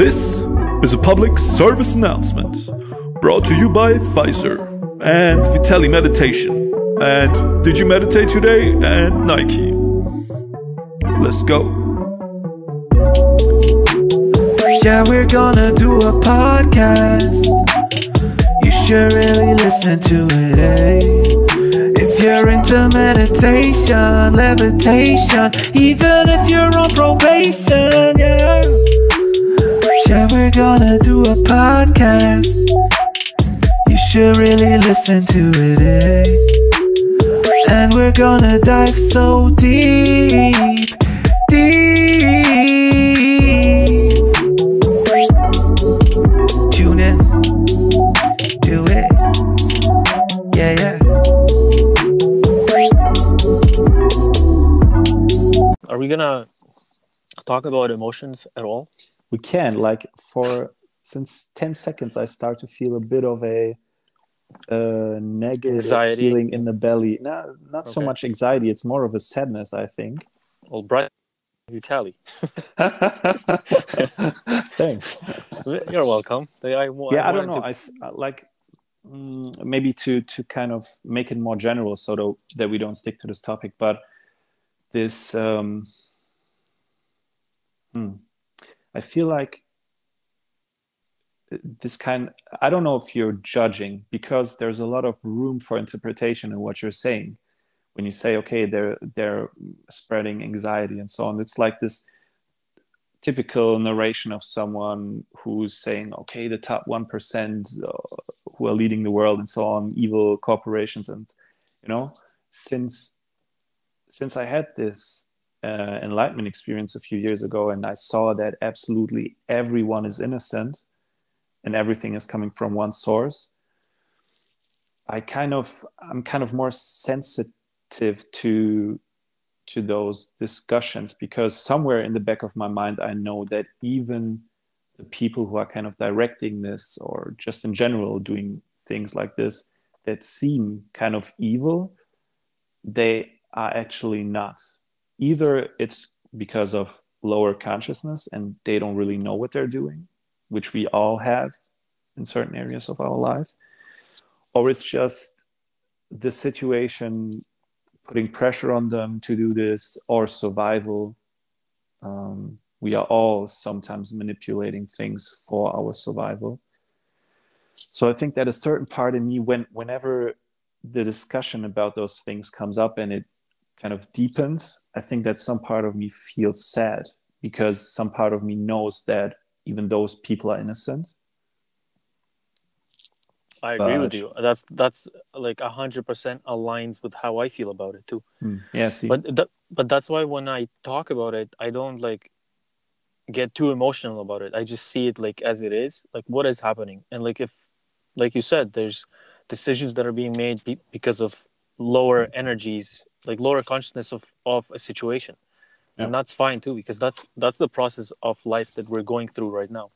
This is a public service announcement brought to you by Pfizer and Vitelli Meditation and Did You Meditate Today and Nike. Let's go. Yeah, we're gonna do a podcast. You should really listen to it, eh? If you're into meditation, levitation, even if you're on probation, yeah. Yeah, we're gonna do a podcast. You should really listen to it, eh? And we're gonna dive so deep, deep. Tune in, do it, yeah, yeah. Are we gonna talk about emotions at all? We can like for since 10 seconds i start to feel a bit of a uh, negative Anxiety. feeling in the belly no not so much anxiety it's more of a sadness i think Well, you tally. thanks You're welcome. I, I, yeah i don't know I s- uh, like mm, maybe to to kind of make it more general so tho- that we don't stick to this topic but this um hmm, i feel like this kind i don't know if you're judging because there's a lot of room for interpretation in what you're saying. When you say okay they're they're spreading anxiety and so on it's like this typical narration of someone who's saying okay the top 1% uh, who are leading the world and so on evil corporations and you know since since i had this uh, enlightenment experience a few years ago and i saw that absolutely everyone is innocent and everything is coming from one source i kind of i'm kind of more sensitive to to those discussions because somewhere in the back of my mind i know that even the people who are kind of directing this or just in general doing things like this that seem kind of evil they are actually not either it's because of lower consciousness and they don't really know what they're doing which we all have in certain areas of our life or it's just the situation putting pressure on them to do this or survival. Um, we are all sometimes manipulating things for our survival. So i think that a certain part in me when whenever the discussion about those things comes up and it kind of deepens i think that some part of me feels sad because some part of me knows that even those people are innocent I agree with you. That's that's like hundred percent aligns with how I feel about it too. Hmm. yeah see But that, but that's why when I talk about it, I don't like get too emotional about it. I just see it like as it is, like what is happening, and like if, like you said, there's decisions that are being made be- because of lower energies, like lower consciousness of of a situation, and that's fine too because that's that's the process of life that we're going through right now,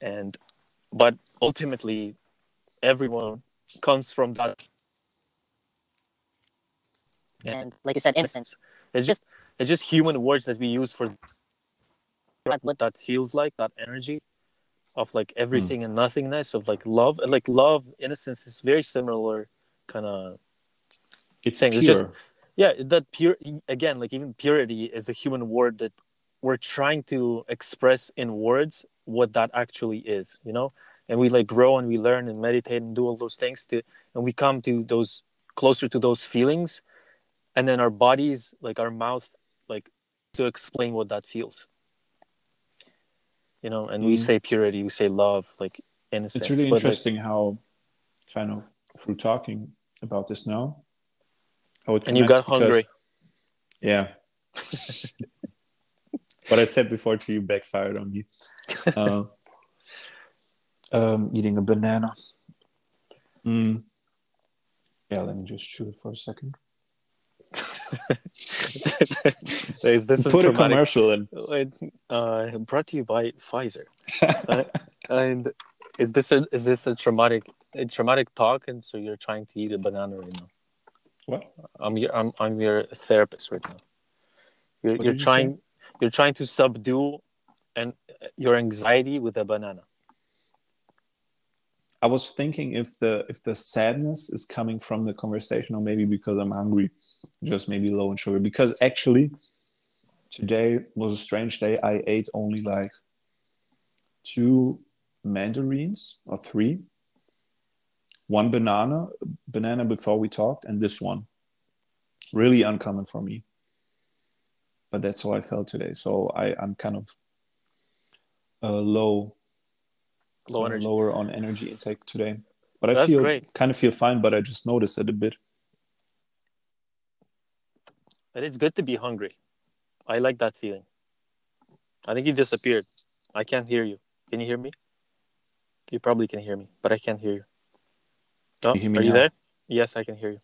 and but ultimately, everyone comes from that. And like you said, innocence. It's just it's just human words that we use for What, what that feels like that energy of like everything hmm. and nothingness of like love. And like love innocence is very similar kind of it's saying pure it's just yeah that pure again like even purity is a human word that we're trying to express in words what that actually is you know? And we like grow and we learn and meditate and do all those things to and we come to those closer to those feelings. And then our bodies like our mouth like to explain what that feels. You know and we Mhm. say purity we say love like innocence it's really but, like, interesting how kind of through talking about this now and you got because- hungry yeah what i said before to you backfired on me uh, um, eating a banana Mm. yeah let me just chew it for a second is this put a traumatic commercial in Wait, uh, brought to you by Pfizer. Uh, and is this a is this a traumatic a traumatic talk? And so you're trying to eat a banana right now. What I'm your I'm, I'm your therapist right now. You're What you're you trying you're trying to subdue and your anxiety with a banana. I was thinking if the if the sadness is coming from the conversation or maybe because I'm hungry, just maybe low in sugar. Because actually, today was a strange day. I ate only like two mandarins or three, one banana, banana before we talked, and this one. Really uncommon for me. But that's how I felt today. So I I'm kind of uh, low Low energy. lower on energy intake today. But I feel great. kind of feel fine, but I just noticed it a bit. But it's good to be hungry. I like that feeling. I think you disappeared. I can't hear you. Can you hear me? You probably can hear me, but I can't hear you. Oh, you hear me are you there? Yes, I can hear you.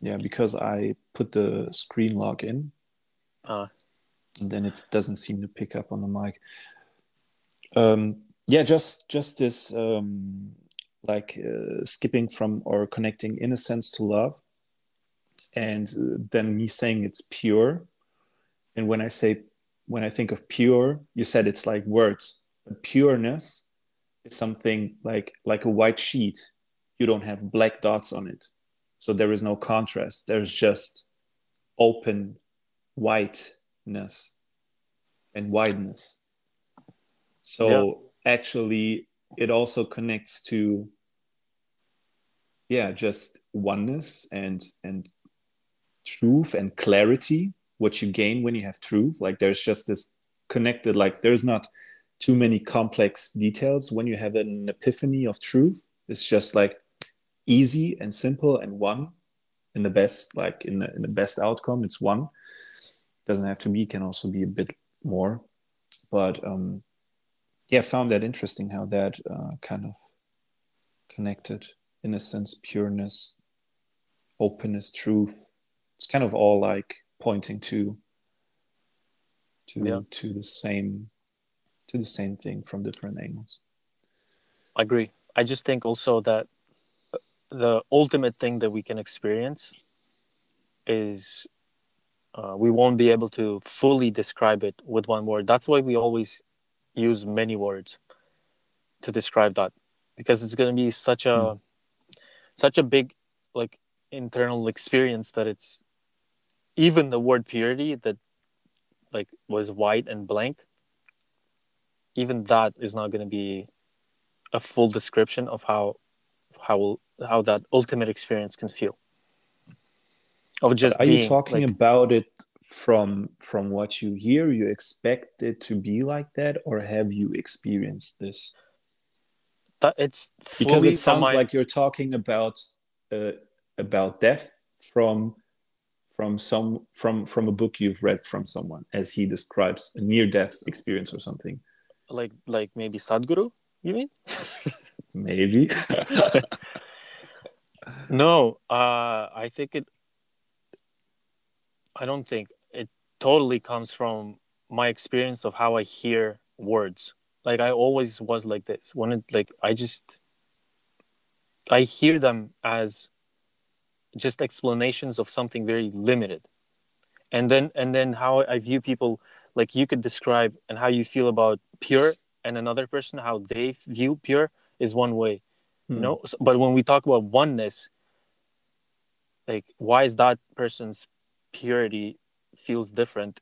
Yeah, because I put the screen lock in, Uh, and then it doesn't seem to pick up on the mic. Um, yeah, just just this um, like uh, skipping from or connecting innocence to love, and uh, then me saying it's pure. And when I say when I think of pure, you said it's like words, but pureness is something like like a white sheet. You don't have black dots on it, so there is no contrast. There's just open whiteness and wideness. So actually, it also connects to yeah, just oneness and and truth and clarity. What you gain when you have truth, like there's just this connected. Like there's not too many complex details when you have an epiphany of truth. It's just like easy and simple and one in the best like in the, in the best outcome. It's one. Doesn't have to be can also be a bit more. But um yeah found that interesting how that uh, kind of connected innocence pureness openness truth. It's kind of all like pointing to to Yeah. to the same to the same thing from different angles. I agree. I just think also that the ultimate thing that we can experience is uh, we won't be able to fully describe it with one word. That's why we always use many words to describe that because it's going to be such a such a big like internal experience that it's even the word purity that like was white and blank even that is not going to be a full description of how how how that ultimate experience can feel. Of just are you talking like, about it from from what you hear? You expect it to be like that or have you experienced this? That it's because it sounds my- like you're talking about uh, about death from from some from from a book you've read from someone as he describes a near death experience or something. Like like maybe sadhguru you mean maybe. No uh i think it i don't think it totally comes from my experience of how i hear words. Like i always was like this. When it like i just i hear them as just explanations of something very limited. And then and then how i view people like you could describe and how you feel about pure and another person how they view pure is one way you know? S- but when we talk about oneness like why is that person's purity feels different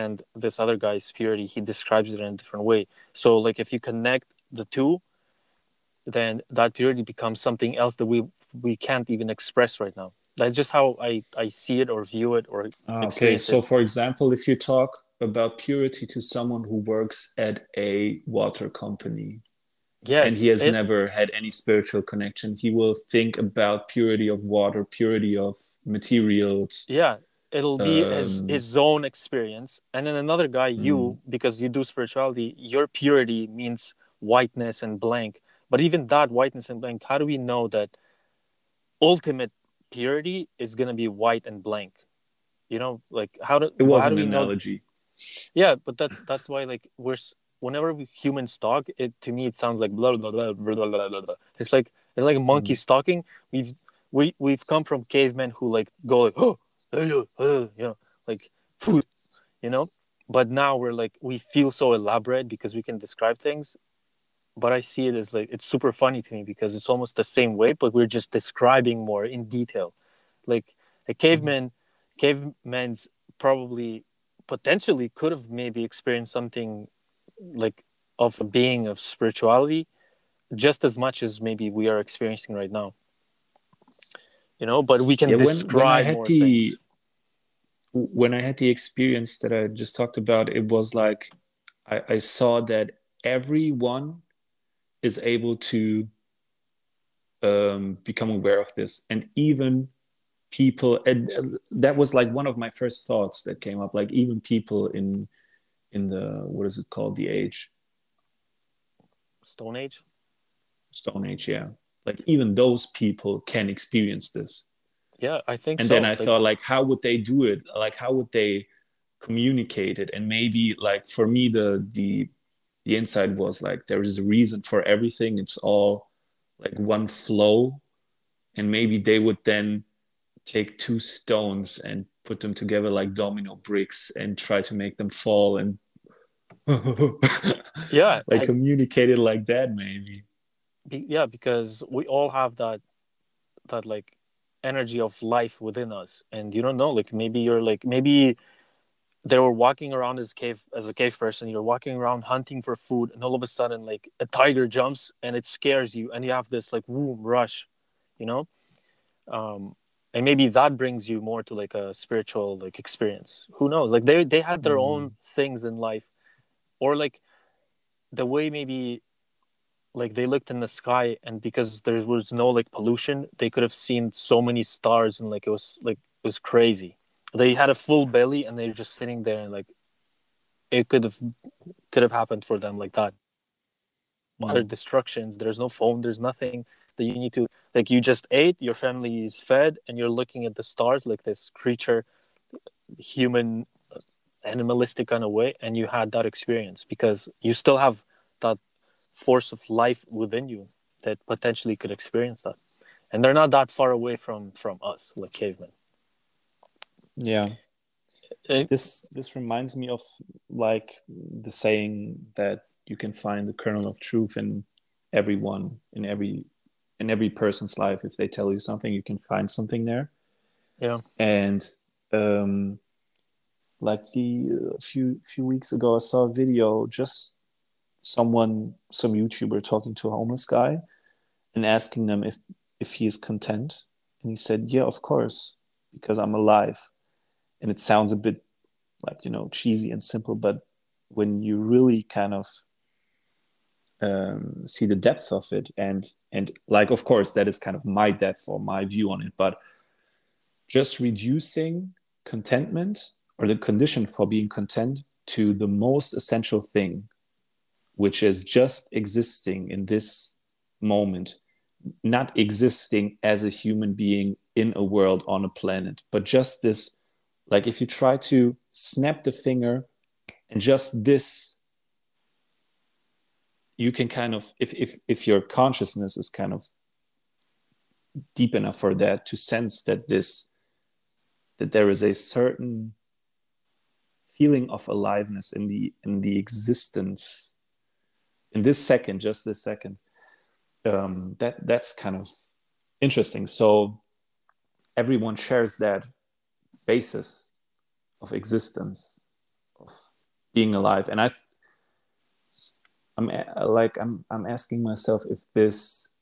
and this other guy's purity he describes it in a different way? So like if you connect the two then that purity becomes something else that we we can't even express right now. That's just how i i see it or view it or Ah, okay. so it. for example if you talk about purity to someone who works at a water company yes and he has it- never had any spiritual connection. He will think about purity of water purity of materials. Yeah it'll be his Um, his own experience. And then another guy you because you do spirituality your purity means whiteness and blank. But even that whiteness and blank how do we know that ultimate purity is going to be white and blank? You know like how do it was how an do we know analogy. Yeah but that's that's why like we're whenever humans talk it to me it sounds like blah blah blah blah blah blah, blah, it's like it's like monkeys mm-hmm. talking we've we we've come from cavemen who like go like oh hello, hello," you know like food you know? But now we're like we feel so elaborate because we can describe things. But i see it as like it's super funny to me because it's almost the same way but we're just describing more in detail. Like a mm-hmm. caveman caveman's probably potentially could have maybe experienced something like of a being of spirituality just as much as maybe we are experiencing right now you know but we can Yeah, when- when I had the- things when I had the experience that I just talked about, it was like I, I saw that everyone is able to um, become aware of this, and even people. And uh, that was like one of my first thoughts that came up. Like even people in in the what is it called? The age stone age Stone Age, yeah. Like even those people can experience this. yeah i think and so. then i thought like how would they do it like how would they communicate it and maybe like for me the the the insight was like there is a reason for everything it's all like one flow and maybe they would then take two stones and put them together like domino bricks and try to make them fall and yeah like I- communicate it like that maybe. Be, yeah because we all have that that like energy of life within us and you don't know like maybe you're like maybe they were walking around as cave as a cave person you're walking around hunting for food and all of a sudden like a tiger jumps and it scares you and you have this like womb rush you know? Um and maybe that brings you more to like a spiritual like experience. Who knows? Like they they had their own things in life or like the way maybe like they looked in the sky and because there was no like pollution they could have seen so many stars and like it was like it was crazy. They had a full belly and they're just sitting there and like it could have could have happened for them like that. Other destructions there's no phone there's nothing that you need to like you just ate your family is fed and you're looking at the stars like this creature human animalistic kind of way and you had that experience because you still have that force of life within you that potentially could experience that. And they're not that far away from from us like cavemen. Yeah. Eh, this this reminds me of like the saying that you can find the kernel of truth in everyone in every in every person's life. If they tell you something you can find something there. Yeah. And um like the a few few weeks ago i saw a video just someone some youtuber talking to a homeless guy and asking them if if he is content. And he said yeah of course because i'm alive. And it sounds a bit like you know cheesy and simple but when you really kind of um, see the depth of it and and like of course that is kind of my depth or my view on it but just reducing contentment or the condition for being content to the most essential thing which is just existing in this moment not existing as a human being in a world on a planet but just this like if you try to snap the finger and just this you can kind of if if if your consciousness is kind of deep enough for that to sense that this that there is a certain feeling of aliveness in the in the existence in this second just this second um that that's kind of interesting. So everyone shares that basis of existence of being alive. And i i'm like i'm i'm asking myself if this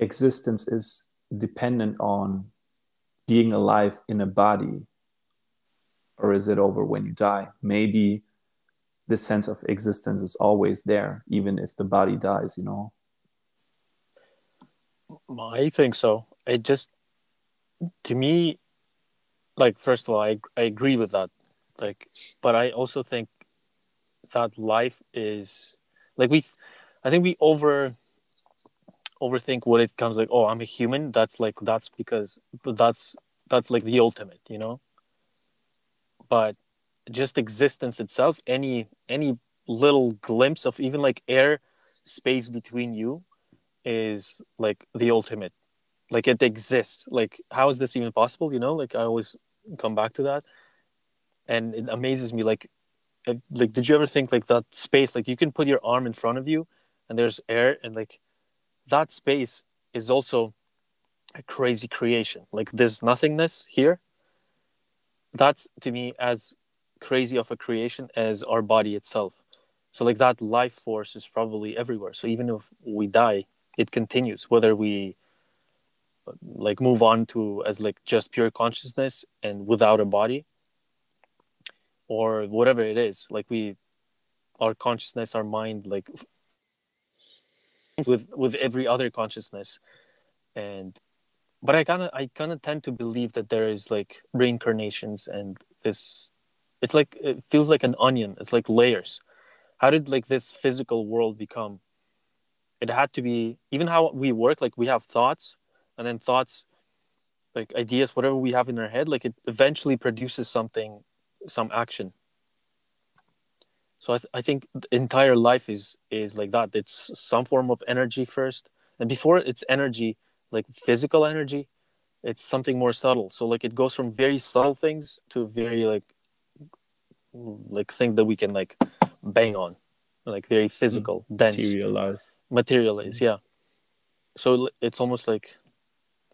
existence is dependent on being alive in a body or is it over when you die? Maybe this sense of existence is always there even if the body dies you know? I think so. It just to me like first of all i, I agree with that like but i also think that life is like we i think we over overthink what it comes like oh i'm a human that's like that's because that's that's like the ultimate you know but just existence itself any any little glimpse of even like air space between you is like the ultimate like it exists like how is this even possible you know like i always come back to that and it amazes me like Like, did you ever think like that space? Like, you can put your arm in front of you, and there's air, and like that space is also a crazy creation. Like, there's nothingness here. That's to me as crazy of a creation as our body itself. So, like that life force is probably everywhere. So even if we die, it continues. Whether we like move on to as like just pure consciousness and without a body or whatever it is like we our consciousness our mind like with with every other consciousness and but i kind of i kind of tend to believe that there is like reincarnations and this it's like it feels like an onion it's like layers. How did like this physical world become? It had to be even how we work like we have thoughts and then thoughts like ideas whatever we have in our head like it eventually produces something some action. So I, th- I think the entire life is is like that. It's some form of energy first and before it's energy like physical energy it's something more subtle. So like it goes from very subtle things to very like like things that we can like bang on like very physical mm, dense. Materialize. Materialize yeah. So it's almost like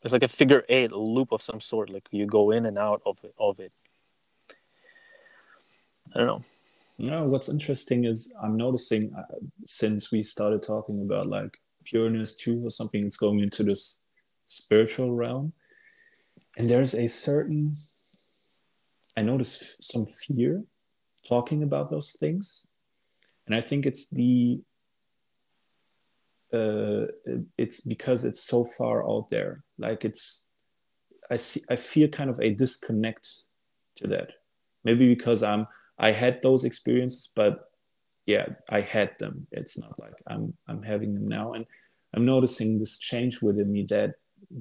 it's like a figure eight a loop of some sort like you go in and out of it of it. I don't know. No what's interesting is i'm noticing uh, since we started talking about like pureness too or something it's going into this spiritual realm. And there's a certain i notice some fear talking about those things. And i think it's the uh, it's because it's so far out there. Like it's i see i feel kind of a disconnect to that. Maybe because i'm i had those experiences but yeah i had them. It's not like i'm i'm having them now. And i'm noticing this change within me that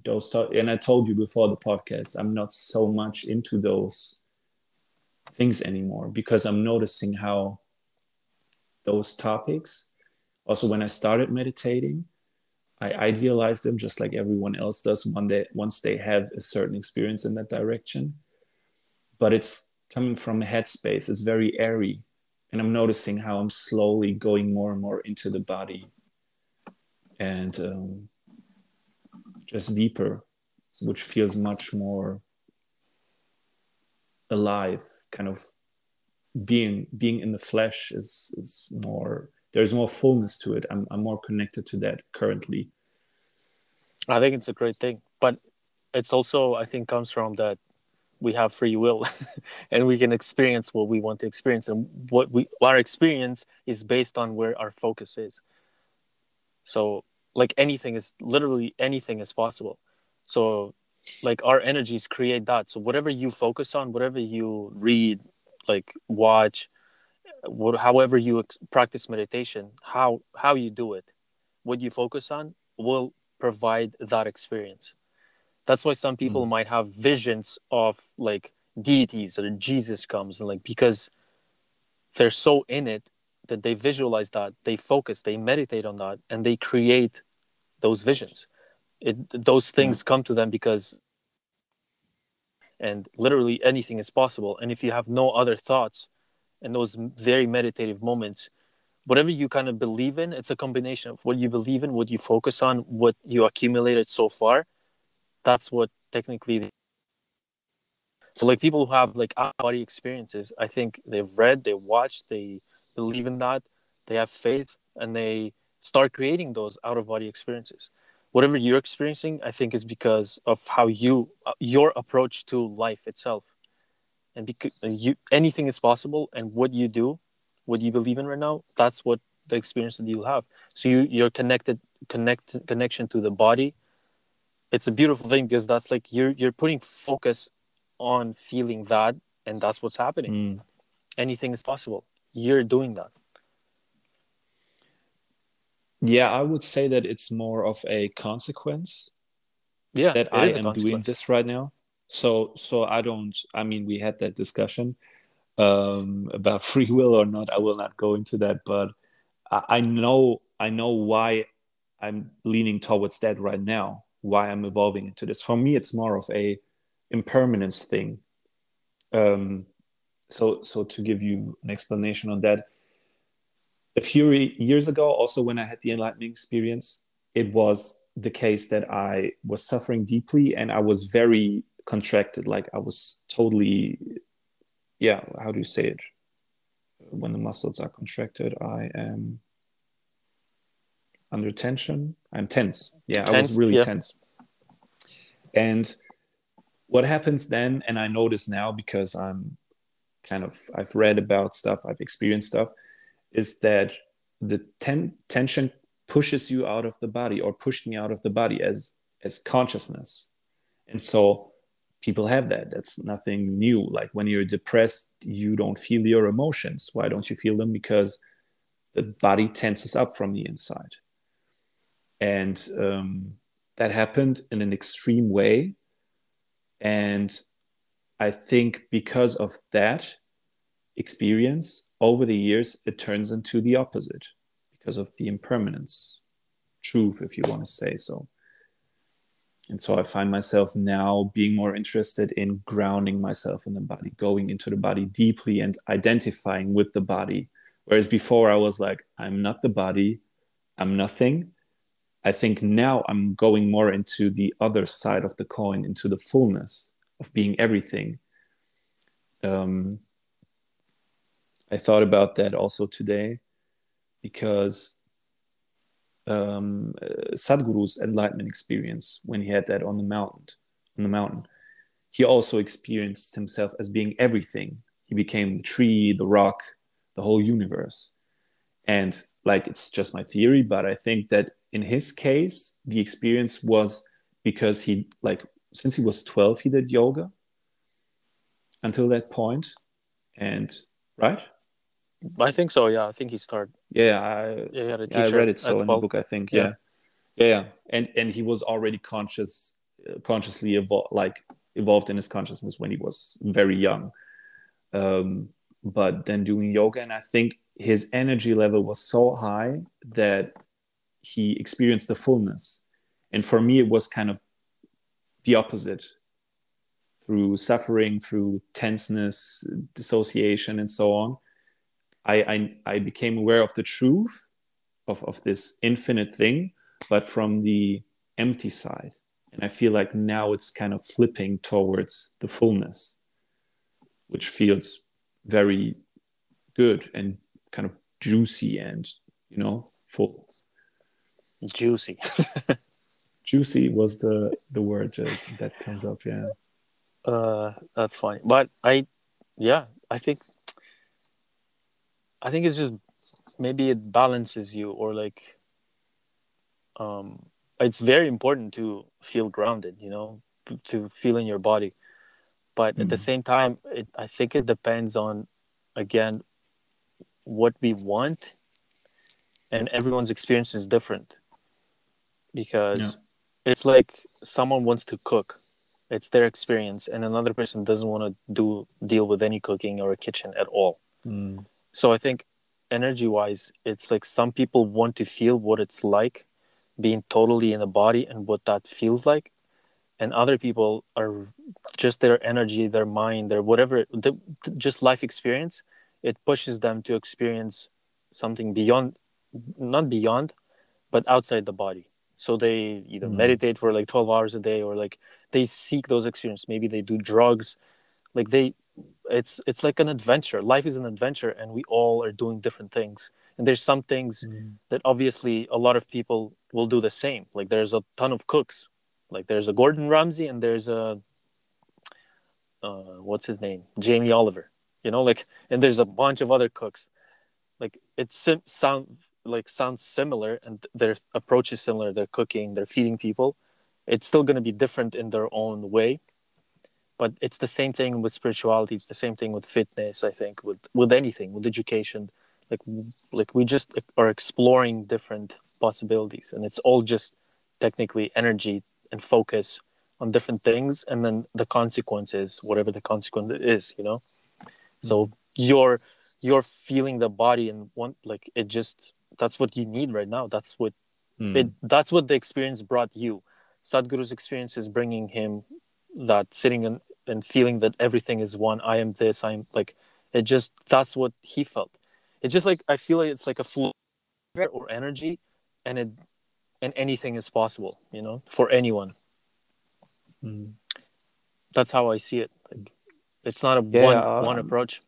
those and i told you before the podcast i'm not so much into those things anymore because i'm noticing how those topics also when i started meditating I idealize them just like everyone else does one day once they have a certain experience in that direction. But it's coming from a headspace. It's very airy. And I'm noticing how I'm slowly going more and more into the body and um, just deeper, which feels much more alive, kind of being being in the flesh is is more there's more fullness to it. I'm, I'm more connected to that currently. I think it's a great thing, but it's also I think comes from that we have free will and we can experience what we want to experience and what we our experience is based on where our focus is so like anything is literally anything is possible. So like our energies create that. So whatever you focus on whatever you read like watch what, however you practice meditation how how you do it what you focus on will provide that experience. That's why some people mm. might have visions of like deities or jesus comes and like because they're so in it that they visualize that they focus they meditate on that and they create those visions it those things mm. come to them because and literally anything is possible and if you have no other thoughts in those very meditative moments whatever you kind of believe in it's a combination of what you believe in what you focus on what you accumulated so far that's what technically so like people who have like out body experiences i think they've read they watched they believe in that they have faith and they start creating those out of body experiences. Whatever you're experiencing i think is because of how you uh, your approach to life itself. And because you anything is possible and what you do what you believe in right now that's what the experience that you'll have. So you you're connected connect connection to the body. It's a beautiful thing because that's like you're you're putting focus on feeling that and that's what's happening. Mm. anything is possible you're doing that? Yeah i would say that it's more of a consequence yeah that i am doing this right now. So so i don't i mean we had that discussion um about free will or not. I will not go into that but I, I know i know why i'm leaning towards that right now why i'm evolving into this. For me it's more of a impermanence thing. Um so so to give you an explanation on that a few years ago also when i had the enlightenment experience it was the case that i was suffering deeply and i was very contracted like i was totally yeah how do you say it? When the muscles are contracted i am under tension. I'm tense. Yeah i was really yeah. tense. And what happens then and i notice now because i'm kind of i've read about stuff i've experienced stuff is that the ten- tension pushes you out of the body or pushed me out of the body as as consciousness. And so people have that. That's nothing new. Like when you're depressed you don't feel your emotions. Why don't you feel them? Because the body tenses up from the inside. And um, that happened in an extreme way. And i think because of that experience over the years it turns into the opposite because of the impermanence truth if you want to say so. And so i find myself now being more interested in grounding myself in the body going into the body deeply and identifying with the body. Whereas before i was like i'm not the body i'm nothing. I think now i'm going more into the other side of the coin into the fullness of being everything um, i thought about that also today because um, Sadhguru's enlightenment experience when he had that on the mountain. On the mountain, he also experienced himself as being everything. He became the tree, the rock, the whole universe. And like it's just my theory, but I think that in his case, the experience was because he like since he was 12, he did yoga until that point, and right? I think so. Yeah, I think he started. Yeah, I, Yeah, he had a Yeah, I read it so in the book. I think. Yeah. Yeah. yeah, yeah, and and he was already conscious, uh, consciously evol- like evolved in his consciousness when he was very young. Um, but then doing yoga, and I think his energy level was so high that he experienced the fullness. And for me, it was kind of the opposite. Through suffering, through tenseness, dissociation, and so on, I, I, I became aware of the truth of, of this infinite thing, but from the empty side. And I feel like now it's kind of flipping towards the fullness, which feels very good and kind of juicy and, you know, full. Juicy. Juicy was the, the word uh, that comes up, yeah. Uh, that's funny. But I, yeah, I think, I think it's just maybe it balances you or like, um, it's very important to feel grounded, you know, to feel in your body. But at the Mhm. same time, it, I think it depends on, again, what we want, and everyone's experience is different. Because it's like someone wants to cook, it's their experience, and another person doesn't want to do deal with any cooking or a kitchen at all. Mm. So I think energy wise, it's like some people want to feel what it's like being totally in the body and what that feels like. And other people are just their energy, their mind, their whatever, the, just life experience. It pushes them to experience something beyond, not beyond, but outside the body. So they either Mm. meditate for like 12 hours a day or like they seek those experiences. Maybe they do drugs. Like they, it's it's like an adventure. Life is an adventure and we all are doing different things. And there's some things that obviously a lot of people will do the same. Like there's a ton of cooks. Like there's a gordon ramsay and there's a uh, what's his name? Jamie oliver you know like and there's a bunch of other cooks. Like it sim- sound like sounds similar and their approach is similar they're cooking they're feeding people it's still going to be different in their own way. But it's the same thing with spirituality it's the same thing with fitness i think with with anything with education. Like like we just are exploring different possibilities and it's all just technically energy and focus on different things and then the consequences whatever the consequence is you know? So mm-hmm. you're you're feeling the body and one like it just that's what you need right now. That's what Mm. it that's what the experience brought you. Sadhguru's experience is bringing him that sitting and, and feeling that everything is one. I am this i'm like it just that's what he felt. It's just like i feel like it's like a flow or energy and it and anything is possible you know for anyone. Mm. that's how i see it. Like it's not a Yeah, one one um, approach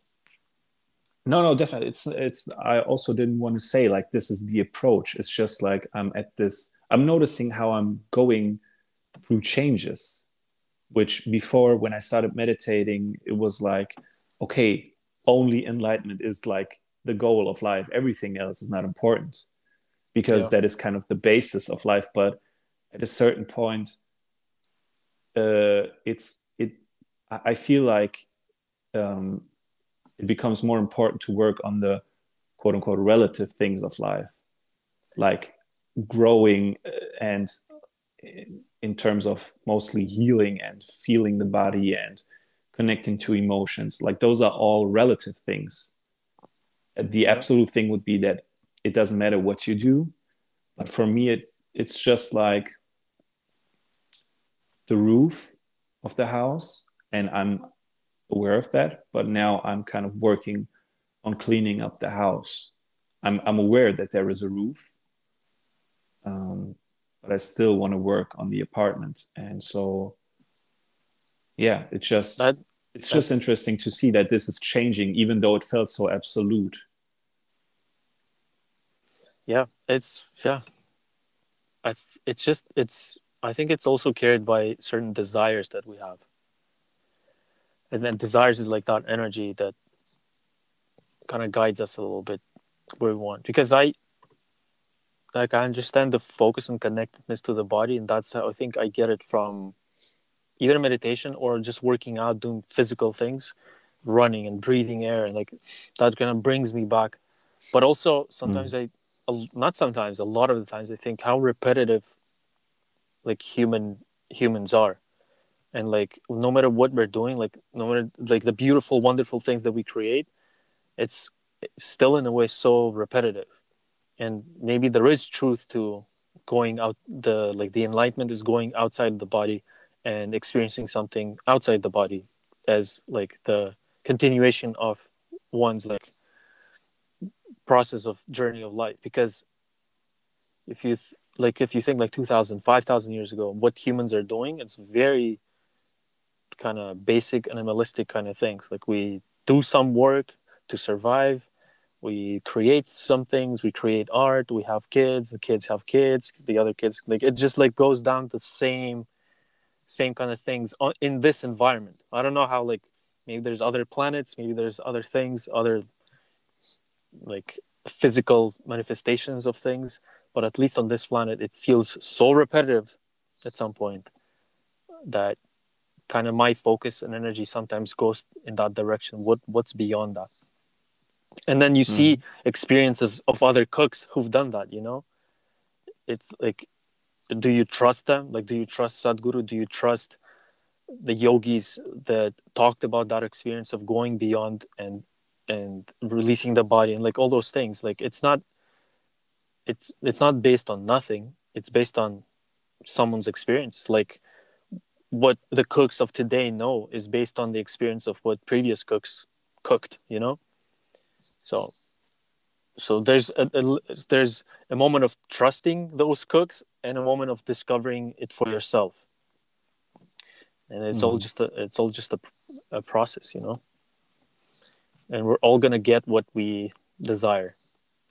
No, no, definitely. It's it's. I also didn't want to say like this is the approach. It's just like I'm at this. I'm noticing how I'm going through changes, which before when I started meditating, it was like, okay, only enlightenment is like the goal of life. Everything else is not important, because Yeah. that is kind of the basis of life. But at a certain point, uh, it's it. I I feel like um, it becomes more important to work on the quote unquote relative things of life, like growing uh, and in, in terms of mostly healing and feeling the body and connecting to emotions. Like those are all relative things. Uh, The absolute thing would be that it doesn't matter what you do, but for me, it it's just like the roof of the house, and I'm aware of that but now i'm kind of working on cleaning up the house. I'm, I'm aware that there is a roof um, but i still want to work on the apartment. And so yeah it's just That- it's just interesting to see that this is changing even though it felt so absolute. Yeah it's yeah. I, it's just it's i think it's also carried by certain desires that we have and then desires is like that energy that kind of guides us a little bit where we want. Because i like i understand the focus and connectedness to the body and that's how i think i get it from either meditation or just working out doing physical things running and breathing air and like that kind of brings me back. But also sometimes mm. I, not sometimes a lot of the times i think how repetitive like human humans are and like no matter what we're doing like no matter like the beautiful wonderful things that we create it's, still in a way so repetitive. And maybe there is truth to going out the like the enlightenment is going outside the body and experiencing something outside the body as like the continuation of one's like process of journey of life. Because if you th- like if you think like 2000 5000 years ago what humans are doing it's very kind of basic animalistic kind of things. Like we do some work to survive. We create some things. We create art. We have kids. The kids have kids. The other kids like it just like goes down to same same kind of things in this environment. I don't know how like maybe there's other planets maybe there's other things other like physical manifestations of things but at least on this planet it feels so repetitive at some point that kind of my focus and energy sometimes goes in that direction. What what's beyond that? And then you hmm. see experiences of other cooks who've done that you know? It's like do you trust them? Like do you trust sadhguru? Do you trust the yogis that talked about that experience of going beyond and and releasing the body and like all those things? Like it's not it's it's not based on nothing. It's based on someone's experience. Like what the cooks of today know is based on the experience of what previous cooks cooked you know? So so there's a, a there's a moment of trusting those cooks and a moment of discovering it for yourself. And it's all mm-hmm. just a it's all just a, a process you know? And we're all gonna get what we desire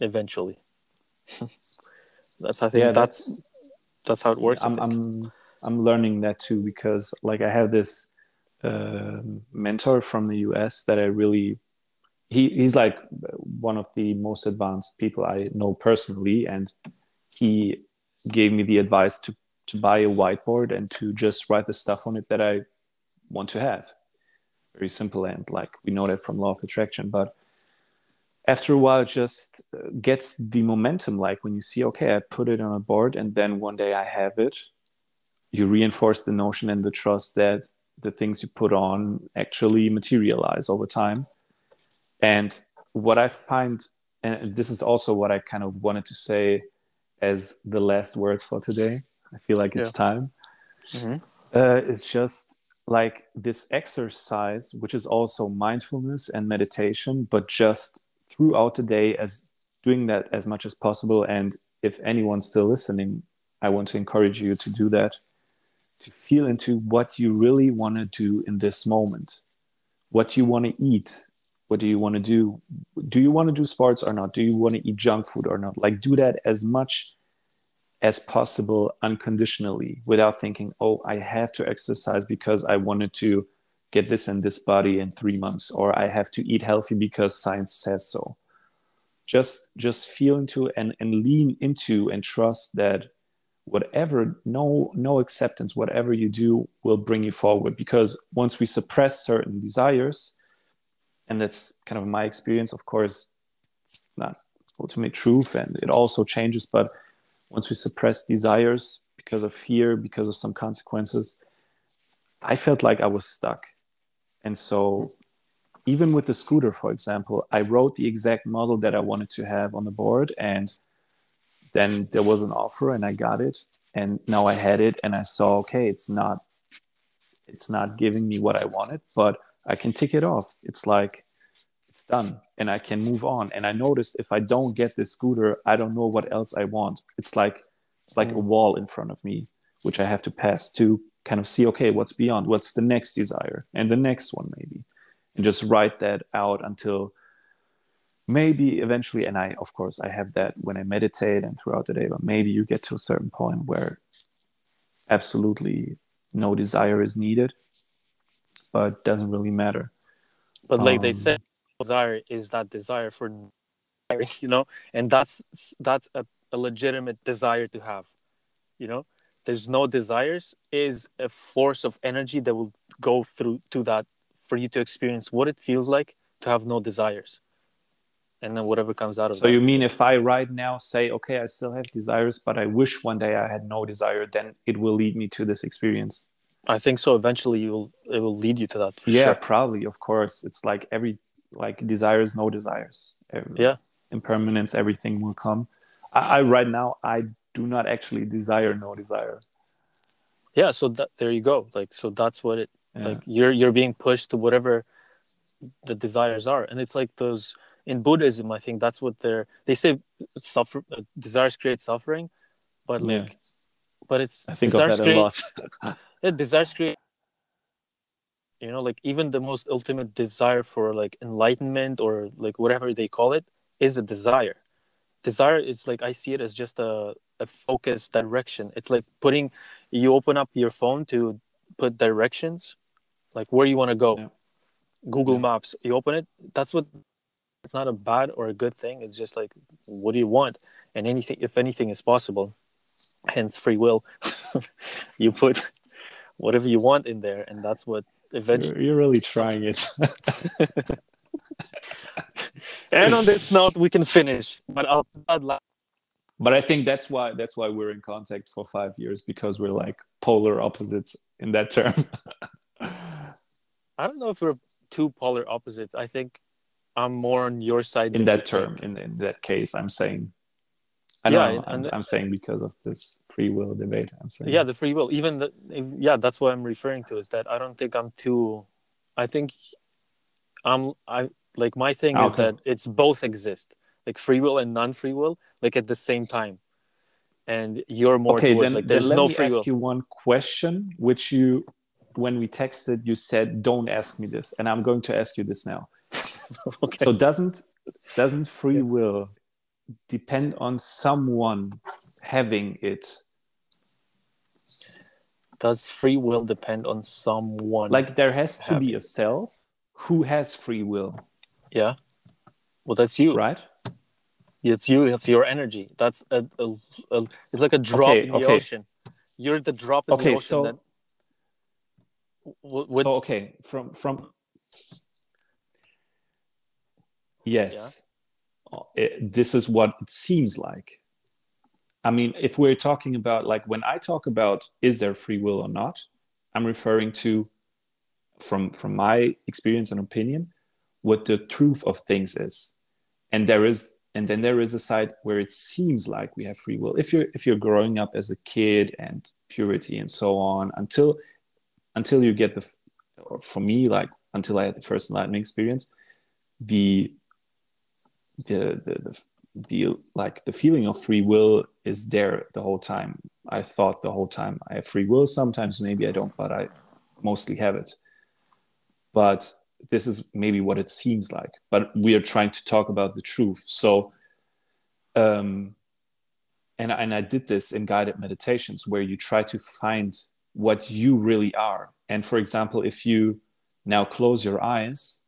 eventually. That's i think Yeah, that's that's how it works I I'm, think. I'm I'm learning that too because like I have this um mentor from the US that I really he he's like one of the most advanced people I know personally and he gave me the advice to to buy a whiteboard and to just write the stuff on it that I want to have. Very simple and like we know that from law of attraction but after a while just uh, gets the momentum like when you see okay i put it on a board and then one day i have it you reinforce the notion and the trust that the things you put on actually materialize over time. And what i find and this is also what i kind of wanted to say as the last words for today. I feel like it's time. Mhm. uh, is just like this exercise which is also mindfulness and meditation but just throughout the day as doing that as much as possible. And if anyone's still listening i want to encourage you to do that to feel into what you really want to do in this moment. What you want to eat what do you want to do? Do you want to do sports or not? Do you want to eat junk food or not? Like do that as much as possible unconditionally without thinking oh i have to exercise because i wanted to get this in this body in three months or i have to eat healthy because science says so. Just just feel into and, and lean into and trust that whatever no no acceptance whatever you do will bring you forward. Because once we suppress certain desires and that's kind of my experience of course it's not ultimate truth and it also changes but once we suppress desires because of fear because of some consequences i felt like i was stuck. And so even with the scooter for example i wrote the exact model that i wanted to have on the board and then there was an offer and i got it. And now i had it and i saw okay it's not it's not giving me what i wanted but i can tick it off. It's like it's done and i can move on. And i noticed if i don't get this scooter i don't know what else i want. It's like it's like a mm. wall in front of me which i have to pass to kind of see okay what's beyond? What's the next desire? And the next one maybe. And just write that out until maybe eventually and i of course i have that when i meditate and throughout the day but maybe you get to a certain point where absolutely no desire is needed but doesn't really matter. But like they Um, said desire is that desire for you know and that's that's a, a legitimate desire to have you know? There's no desires is a force of energy that will go through to that for you to experience what it feels like to have no desires and then whatever comes out of it. so that. you mean if i right now say okay i still have desires but i wish one day i had no desire then it will lead me to this experience? I think so. Eventually you will it will lead you to that for yeah sure. probably of course. It's like every like desires no desires. Every- yeah. impermanence everything will come. I, I right now i do not actually desire no desire. Yeah so that there you go. Like so that's what it Yeah. like you're you're being pushed to whatever the desires are. And it's like those in buddhism i think that's what they're they say suffer uh, desires create suffering but Yeah. like but it's i think of desires that a create, lot yeah, desires create you know like even the most ultimate desire for like enlightenment or like whatever they call it is a desire desire is like i see it as just a, a focus direction it's like putting you open up your phone to put directions like where you want to go Yeah. google Yeah. maps you open it that's what it's not a bad or a good thing. It's just like what do you want? And anything if anything is possible hence free will you put whatever you want in there and that's what eventually you're, you're really trying it. And on this note we can finish but i'll I'd la- but i think that's why that's why we're in contact for five years because we're like polar opposites in that term. I don't know if we're two polar opposites. I think i'm more on your side in that term in, in that case i'm saying i Yeah, know and- I'm, I'm saying because of this free will debate i'm saying. Yeah the free will even the yeah that's what i'm referring to is that i don't think i'm too i think i'm i like my thing is that it's both exist like free will and non-free will like at the same time. And you're more okay towards then, like then let no me free ask will. you one question which you when we texted you said don't ask me this and i'm going to ask you this now okay. So doesn't doesn't free will depend on someone having it? Does free will depend on someone like there has to be a self who has free will. Yeah. Well that's you. Right? It's you it's your energy. That's a, a, a it's like a drop Okay, in the okay. ocean. You're the drop in the ocean so- that w- so okay from from yes. Oh, it- this is what it seems like. I mean if we're talking about like when i talk about is there free will or not i'm referring to from from my experience and opinion what the truth of things is. And there is and then there is a side where it seems like we have free will. If you're if you're growing up as a kid and purity and so on until until you get the or for me like until i had the first enlightenment experience the the the, the like the feeling of free will is there the whole time. I thought the whole time i have free will sometimes maybe i don't but i mostly have it. But this is maybe what it seems like but we are trying to talk about the truth. So um and and i did this in guided meditations where you try to find what you really are. And for example if you now close your eyes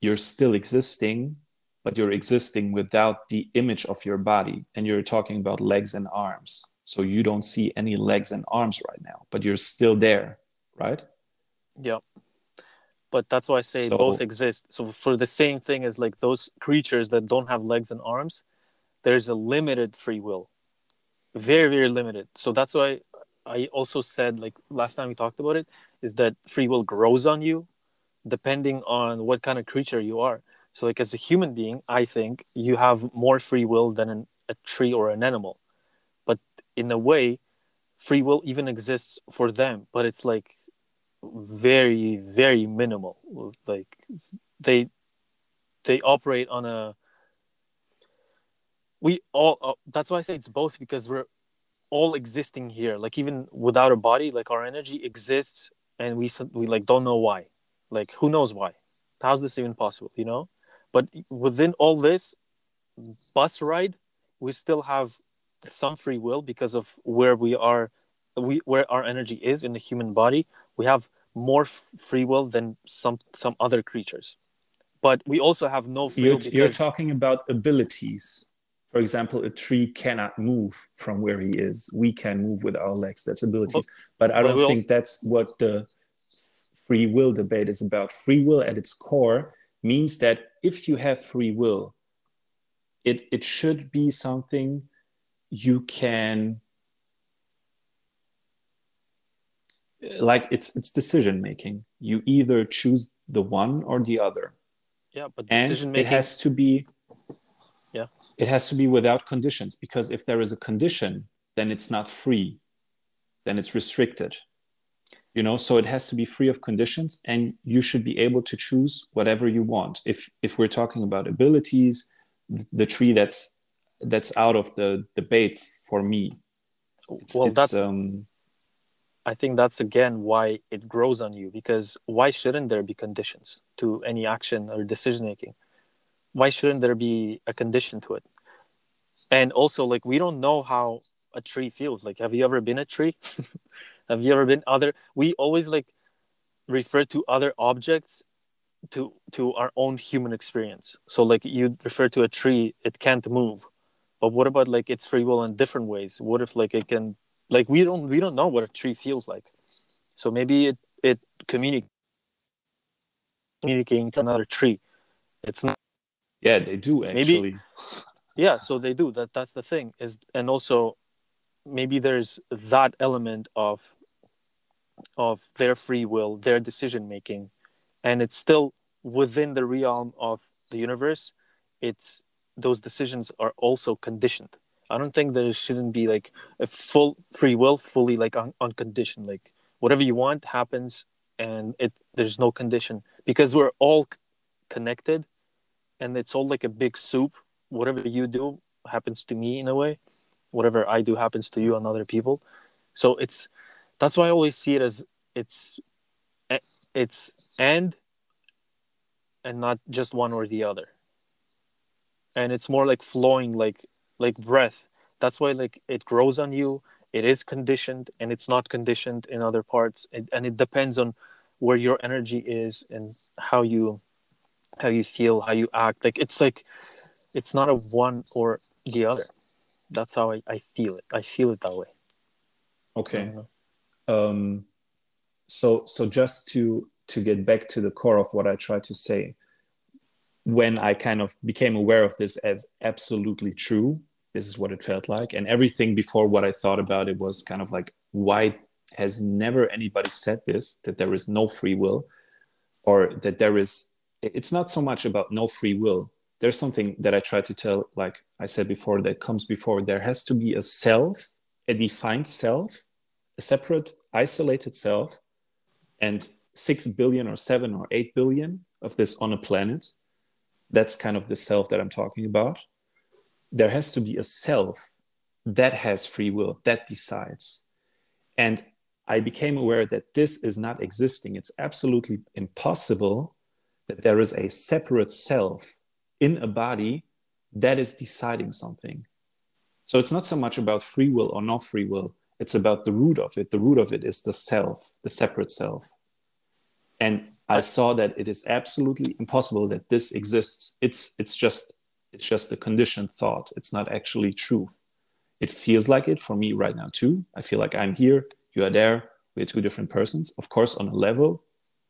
you're still existing but you're existing without the image of your body and you're talking about legs and arms so you don't see any legs and arms right now but you're still there right Yeah. But that's why I say So- both exist. So for the same thing as like those creatures that don't have legs and arms, there's a limited free will. Very, very limited. So that's why I also said like last time we talked about it, is that free will grows on you depending on what kind of creature you are. So like as a human being, I think you have more free will than an, a tree or an animal. But in a way, free will even exists for them, but it's like very very minimal. Like they they operate on a we all uh, that's why i say it's both because we're all existing here. Like even without a body like our energy exists and we we like don't know why. Like who knows why? How's this even possible you know but within all this bus ride we still have some free will because of where we are we where our energy is in the human body. We have more f- free will than some some other creatures. But we also have no free you're, will you're talking about abilities. For example a tree cannot move from where he is. We can move with our legs. That's abilities. But i don't think that's what the free will debate is about. Free will at its core means that if you have free will it it should be something you can like it's it's decision making you either choose the one or the other. Yeah but decision it has to be Yeah. it has to be without conditions because if there is a condition then it's not free. Then it's restricted you know so it has to be free of conditions and you should be able to choose whatever you want. If if we're talking about abilities the tree that's that's out of the debate for me. It's- well it's, that's um i think that's again why it grows on you because why shouldn't there be conditions to any action or decision making why shouldn't there be a condition to it? And also like we don't know how a tree feels. Like have you ever been a tree have you ever been other we always like refer to other objects to to our own human experience. So like you refer to a tree it can't move. But what about like its free will in different ways? What if like it can like we don't we don't know what a tree feels like. So maybe it it communi- communicating to another tree. It's not yeah they do Maybe- actually. Yeah so they do. That that's the thing is and also maybe there's that element of of their free will their decision making. And it's still within the realm of the universe. It's those decisions are also conditioned. I don't think there shouldn't be like a full free will fully like un- unconditioned. Like whatever you want happens and it there's no condition because we're all connected and it's all like a big soup. Whatever you do happens to me in a way. Whatever i do happens to you and other people. So it's that's why i always see it as it's it's and and not just one or the other. And it's more like flowing like like breath. That's why like it grows on you it is conditioned and it's not conditioned in other parts. And, and it depends on where your energy is and how you how you feel how you act. Like it's like it's not a one or the other. That's how i, I feel it. I feel it that way. Okay. Um, so so just to to get back to the core of what I tried to say, when I kind of became aware of this as absolutely true, this is what it felt like, and everything before what I thought about it was kind of like, why has never anybody said this that there is no free will, or that there is? It's not so much about no free will. There's something that I try to tell, like I said before, that comes before. There has to be a self, a defined self, a separate, isolated self and 6 billion or 7 or 8 billion of this on a planet that's kind of the self that i'm talking about. There has to be a self that has free will that decides. And i became aware that this is not existing. It's absolutely impossible that there is a separate self in a body that is deciding something. So it's not so much about free will or not free will it's about the root of it. The root of it is the self the separate self. And i saw that it is absolutely impossible that this exists. It's it's just it's just a conditioned thought. It's not actually truth it feels like it for me right now too. I feel like i'm here. You are there. We're two different persons of course on a level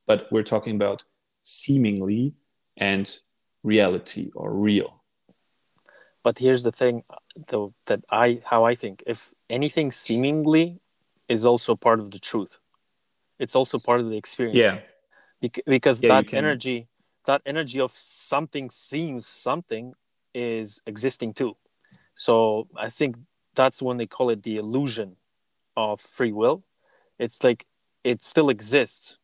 but we're talking about seemingly and reality or real but here's the thing though that i how i think if anything seemingly is also part of the truth it's also part of the experience. Yeah. Bec- because Yeah, that can- energy that energy of something seems something is existing too. So i think that's when they call it the illusion of free will. It's like it still exists.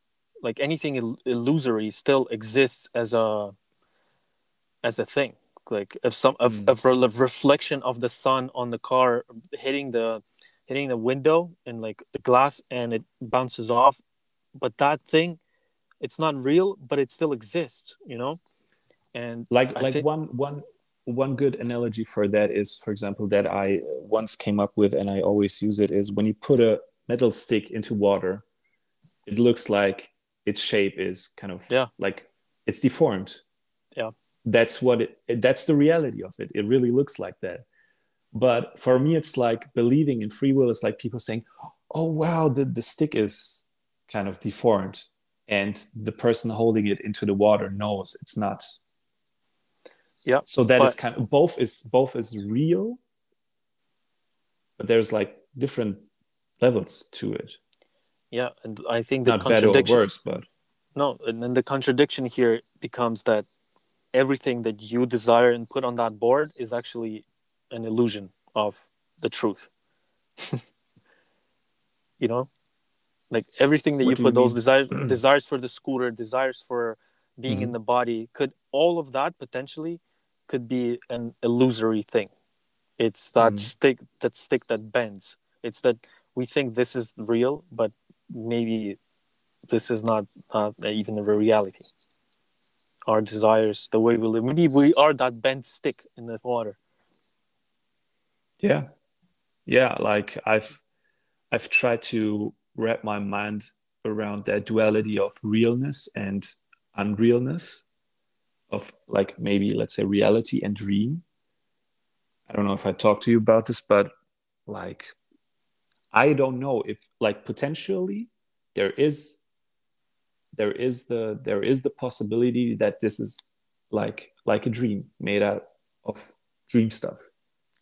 Like anything il- illusory still exists as a as a thing like if some of, Mm. of re- reflection of the sun on the car hitting the hitting the window and like the glass and it bounces off but that thing it's not real but it still exists you know and like I like think- one one one good analogy for that is for example that i once came up with and i always use it is when you put a metal stick into water it looks like its shape is kind of Yeah. like it's deformed Yeah. That's what it that's the reality of it. It really looks like that. But for me it's like believing in free will is like people saying oh wow the, the stick is kind of deformed and the person holding it into the water knows it's not. Yeah so that is But- kind of both is both is real but there's like different levels to it. Yeah and i think the not better or contradiction worse but no and then the contradiction here becomes that everything that you desire and put on that board is actually an illusion of the truth. You know? Like everything that What you put you those desires desires for the scooter desires for being in Mhm. the body could all of that potentially could be an illusory thing. It's that Mhm. stick that stick that bends. It's that we think this is real but maybe this is not, not even a reality our desires the way we live. Maybe we are that bent stick in the water. Yeah. Yeah like i've i've tried to wrap my mind around that duality of realness and unrealness of like maybe let's say reality and dream. I don't know if i talked to you about this but like i don't know if like potentially there is there is the there is the possibility that this is like like a dream made out of dream stuff.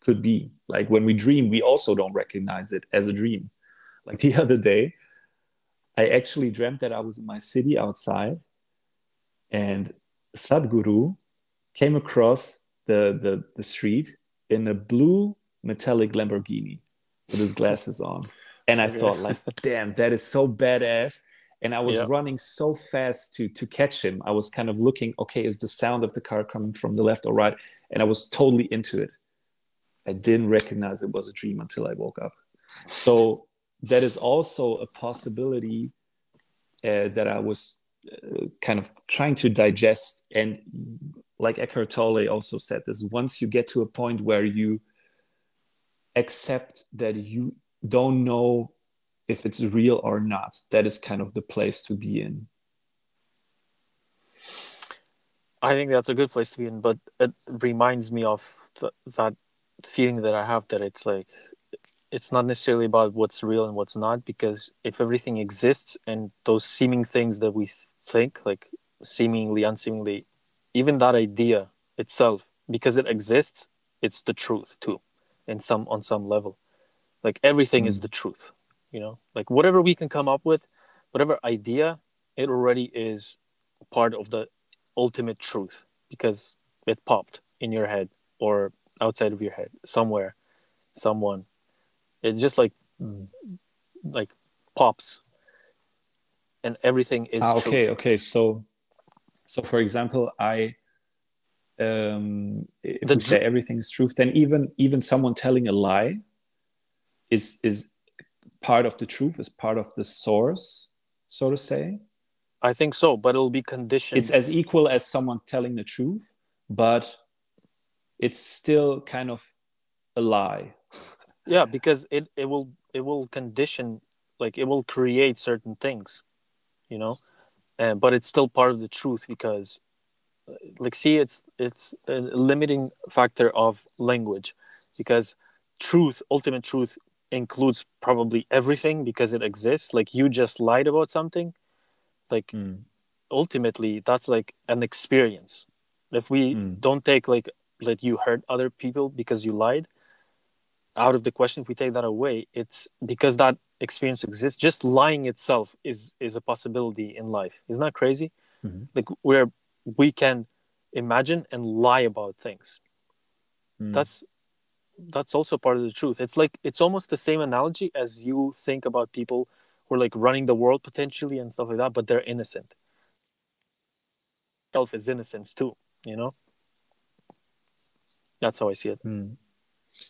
Could be. Like when we dream we also don't recognize it as a dream. Like the other day i actually dreamt that i was in my city outside and sadhguru came across the, the the street in a blue metallic lamborghini with his glasses on. And i Okay. thought like damn that is so badass and i was Yeah. running so fast to to catch him. I was kind of looking okay is the sound of the car coming from the left or right? And i was totally into it. I didn't recognize it was a dream until i woke up. So that is also a possibility uh, that i was uh, kind of trying to digest. And like Eckhart Tolle also said this once you get to a point where you accept that you don't know if it's real or not that is kind of the place to be in. I think that's a good place to be in but it reminds me of th- that feeling that i have that it's like it's not necessarily about what's real and what's not because if everything exists and those seeming things that we th- think like seemingly unseemingly even that idea itself because it exists it's the truth too in some on some level. Like everything is Mm. the truth you know like whatever we can come up with whatever idea it already is part of the ultimate truth because it popped in your head or outside of your head somewhere someone it just like like pops and everything is Ah, truth. okay, okay. So, so for example, I, um, if The we say everything is truth, then even even someone telling a lie is is part of the truth, is part of the source, so to say. I think so, but it'll be conditioned. It's as equal as someone telling the truth, but it's still kind of a lie. yeah, because it it will it will condition like it will create certain things, you know, and but it's still part of the truth because, uh, like, see, it's it's a limiting factor of language, because truth, ultimate truth, includes probably everything because it exists. Like you just lied about something, like ultimately that's like an experience if we Mm. don't take like that you hurt other people because you lied out of the question if we take that away it's because that experience exists just lying itself is is a possibility in life isn't that crazy Mhm. like where we can imagine and lie about things Mm. that's that's also part of the truth it's like it's almost the same analogy as you think about people who are like running the world potentially and stuff like that but they're innocent self is innocence too you know that's how i see it Mm.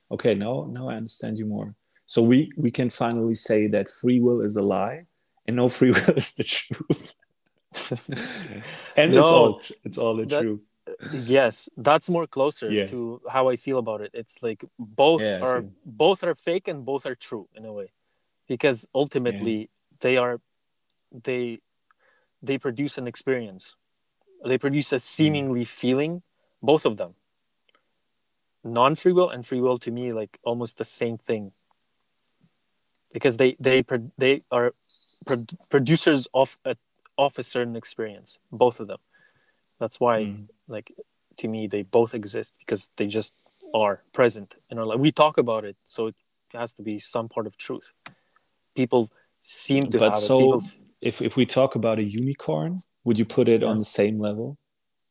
Okay, now now I understand you more. So we we can finally say that free will is a lie, and no free will is the truth. and it's all it's all the that- truth. Yes that's more closer Yes. to how i feel about it. It's like both Yeah, are both are fake and both are true in a way. Because ultimately they are they they produce an experience. They produce a hmm. seemingly feeling both of them. Non-free will and free will to me like almost the same thing. Because they they they are pro- producers of a of a certain experience both of them that's why Mm. like to me they both exist because they just are present in our life we talk about it so it has to be some part of truth. People seem to But have so people, if if we talk about a unicorn, would you put it on the same level?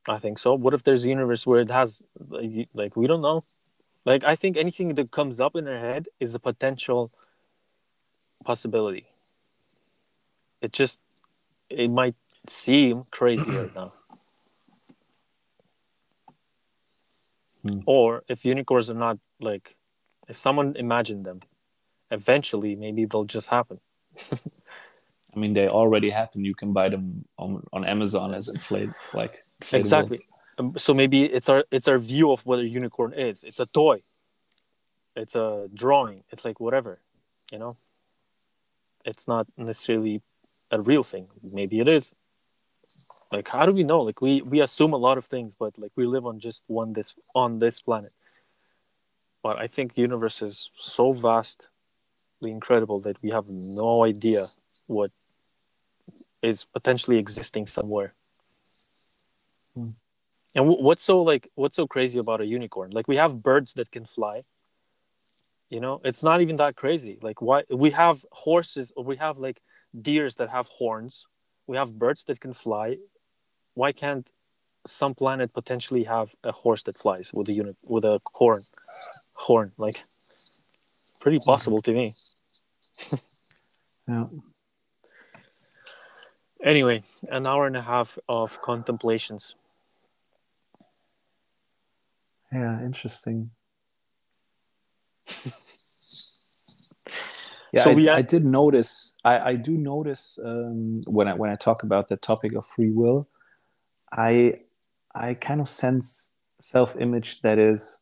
i think so. What if there's a universe where it has like we don't know? Like i think anything that comes up in our head is a potential possibility. It just it might seem crazy right now Hmm. or if unicorns are not like if someone imagined them eventually maybe they'll just happen I mean, they already happen. You can buy them on, on Amazon as inflate like. Exactly. Um, so maybe it's our it's our view of what a unicorn is it's a toy it's a drawing it's like whatever you know it's not necessarily a real thing maybe it is like how do we know? Like we we assume a lot of things but like we live on just one this on this planet. But i think the universe is so vastly incredible that we have no idea what is potentially existing somewhere. Hmm. and wh- what's so like what's so crazy about a unicorn? Like we have birds that can fly. You know it's not even that crazy. Like why we have horses or we have like deers that have horns. We have birds that can fly why can't some planet potentially have a horse that flies with a unit with a horn horn like pretty possible to me Yeah. anyway an hour and a half of contemplations Yeah, interesting. yeah, So I, we are- I did notice. I, I do notice um, when I when I talk about the topic of free will, I I kind of sense self image that is.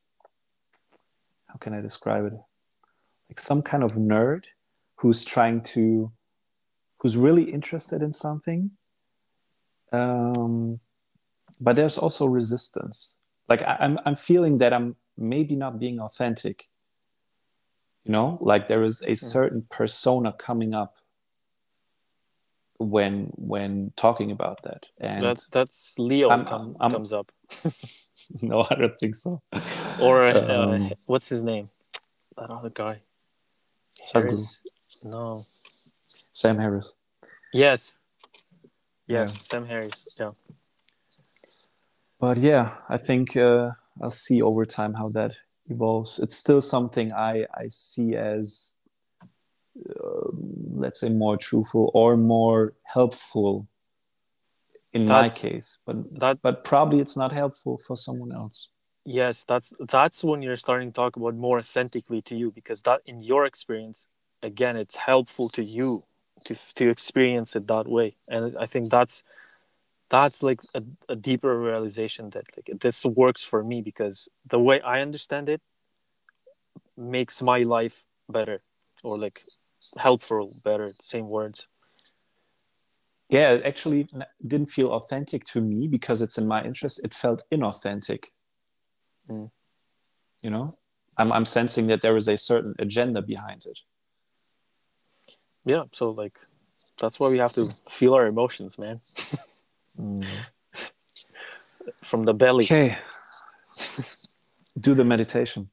How can I describe it? Like some kind of nerd who's trying to, who's really interested in something. Um, but there's also resistance like I, I'm I'm feeling that I'm maybe not being authentic. You know, like there is a certain persona coming up when when talking about that, and that's that's leo I'm- come, I'm- comes up no, I don't think so. or uh, Um, uh, what's his name that other guy Sadhguru. Harris? no Sam Harris. yes yes Yeah. sam harris yeah But yeah, I think uh, I'll see over time how that evolves. It's still something I I see as uh, let's say more truthful or more helpful in my case but that but probably it's not helpful for someone else. Yes that's that's when you're starting to talk about more authentically to you because that in your experience again it's helpful to you to to experience it that way. And i think that's that's like a, a deeper realization that like this works for me because the way i understand it makes my life better or like helpful better same words. Yeah it actually didn't feel authentic to me because it's in my interest. It felt inauthentic. Mm. you know? I'm, I'm sensing that there is a certain agenda behind it. Yeah so like that's why we have to feel our emotions man. From the belly. Okay. Do the meditation.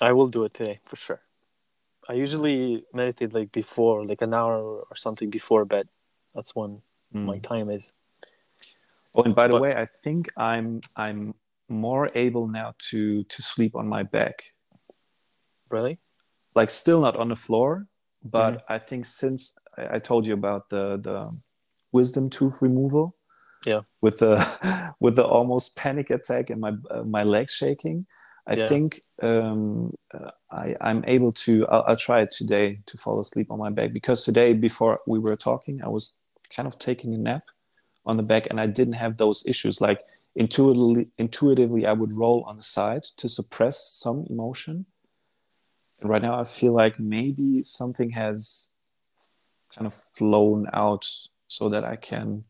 I will do it today for sure. I usually meditate like before, like an hour or something before bed. That's when my time is. Oh, and by the But- way, I think I'm I'm more able now to to sleep on my back. Really? Like still not on the floor, but Mm-hmm. I think since I, I told you about the the wisdom tooth removal, Yeah. with the with the almost panic attack and my uh, my legs shaking, I Yeah. think um, uh, I I'm able to. I'll, I'll try it today to fall asleep on my back because today before we were talking, I was kind of taking a nap on the back and I didn't have those issues. Like intuitively, intuitively, I would roll on the side to suppress some emotion. And right now, I feel like maybe something has kind of flown out so that I can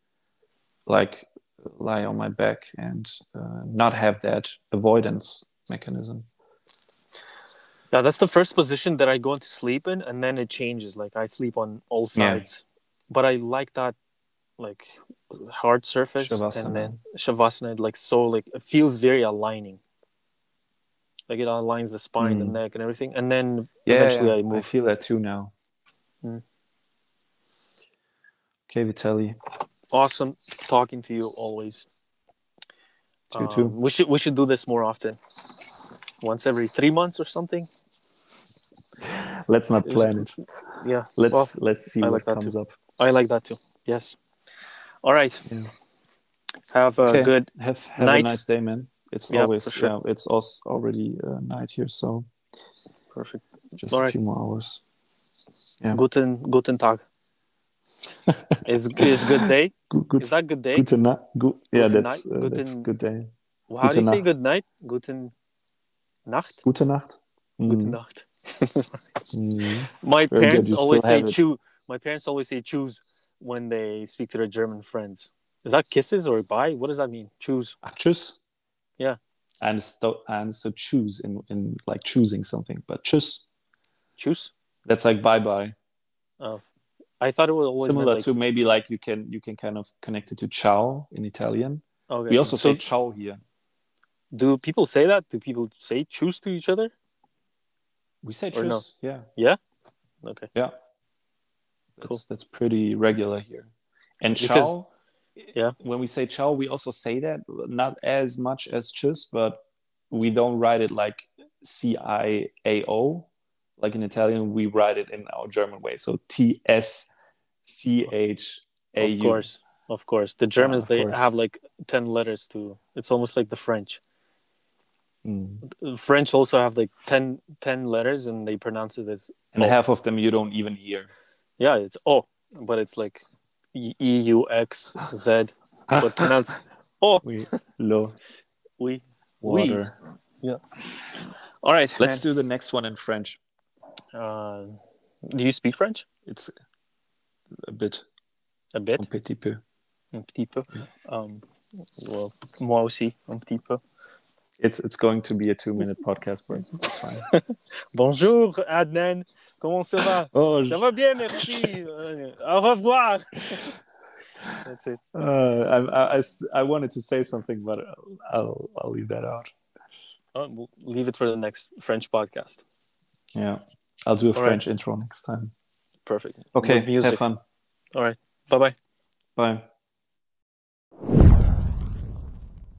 like lie on my back and uh, not have that avoidance mechanism. Yeah, that's the first position that I go into sleep in, and then it changes. Like I sleep on all Yeah. sides, but I like that, like hard surface, Shavasana. and then shavasana. Like so, like it feels very aligning. Like it aligns the spine, the Mm. neck, and everything, and then Yeah, eventually yeah, I I feel that too now. Mm. Okay, Vitaly. Awesome talking to you always. To you too. Um, We should we should do this more often. Once every three months or something. Let's not plan it. Yeah. Let's Well, let's see I what like that comes too. up. I like that too. Yes. All right. Yeah. Have a Okay. good. Have have Night. a nice day, man. It's Yeah, always sure. yeah. It's also already uh, night here, so Perfect. just All a right. few more hours. Yeah. Guten Guten Tag. Is is good day? Good, good, Is that good day? good night. Good, yeah, Gute that's Nacht. uh, that's good day. How do you Gute say good night? Guten Nacht. Gute Nacht. Guten Mm, Nacht. mm. My Very parents always say chew. My parents always say choose when they speak to their German friends. Is that kisses or bye? What does that mean? Choose. Ah, tschüss. Yeah. And so and so choose in in like choosing something, but choose. Choose. That's like bye bye. Oh, I thought it was always Similar like, to maybe like you can you can kind of connect it to ciao in Italian. Okay. We also so say ciao here. do people say that? Do people say choose to each other? We say choose. no? tschüss. Yeah. Okay. Yeah. That's Cool. that's pretty regular here. And Because- ciao, yeah. When we say ciao, we also say that not as much as tschüss, but we don't write it like C I A O. Like in Italian, we write it in our German way. So T S C H A Of course. Of course. The Germans of they course. have like 10 letters too. it's almost like the French. Mm. French also have like 10, 10 letters and they pronounce it as And Oh. half of them you don't even hear. yeah, it's O, but it's like E U X Z, but pronounced O. We low We. We. Yeah. All right. Let's do the next one in French. Uh, do you speak French? It's a bit, A bit. un petit peu. Un petit peu. Um, well, moi aussi, un petit peu. It's it's going to be a two minute podcast, but it's fine. Bonjour, Adnan. Comment ça va? Oh, Ça va bien, merci. Euh, Au revoir. That's it. Uh, I, I- I wanted to say something, but I'll I'll leave that out. Oh, we'll leave it for the next French podcast. Yeah, I'll do a All French right. intro next time. Perfect. Okay. Have fun. All right. Bye-bye. Bye.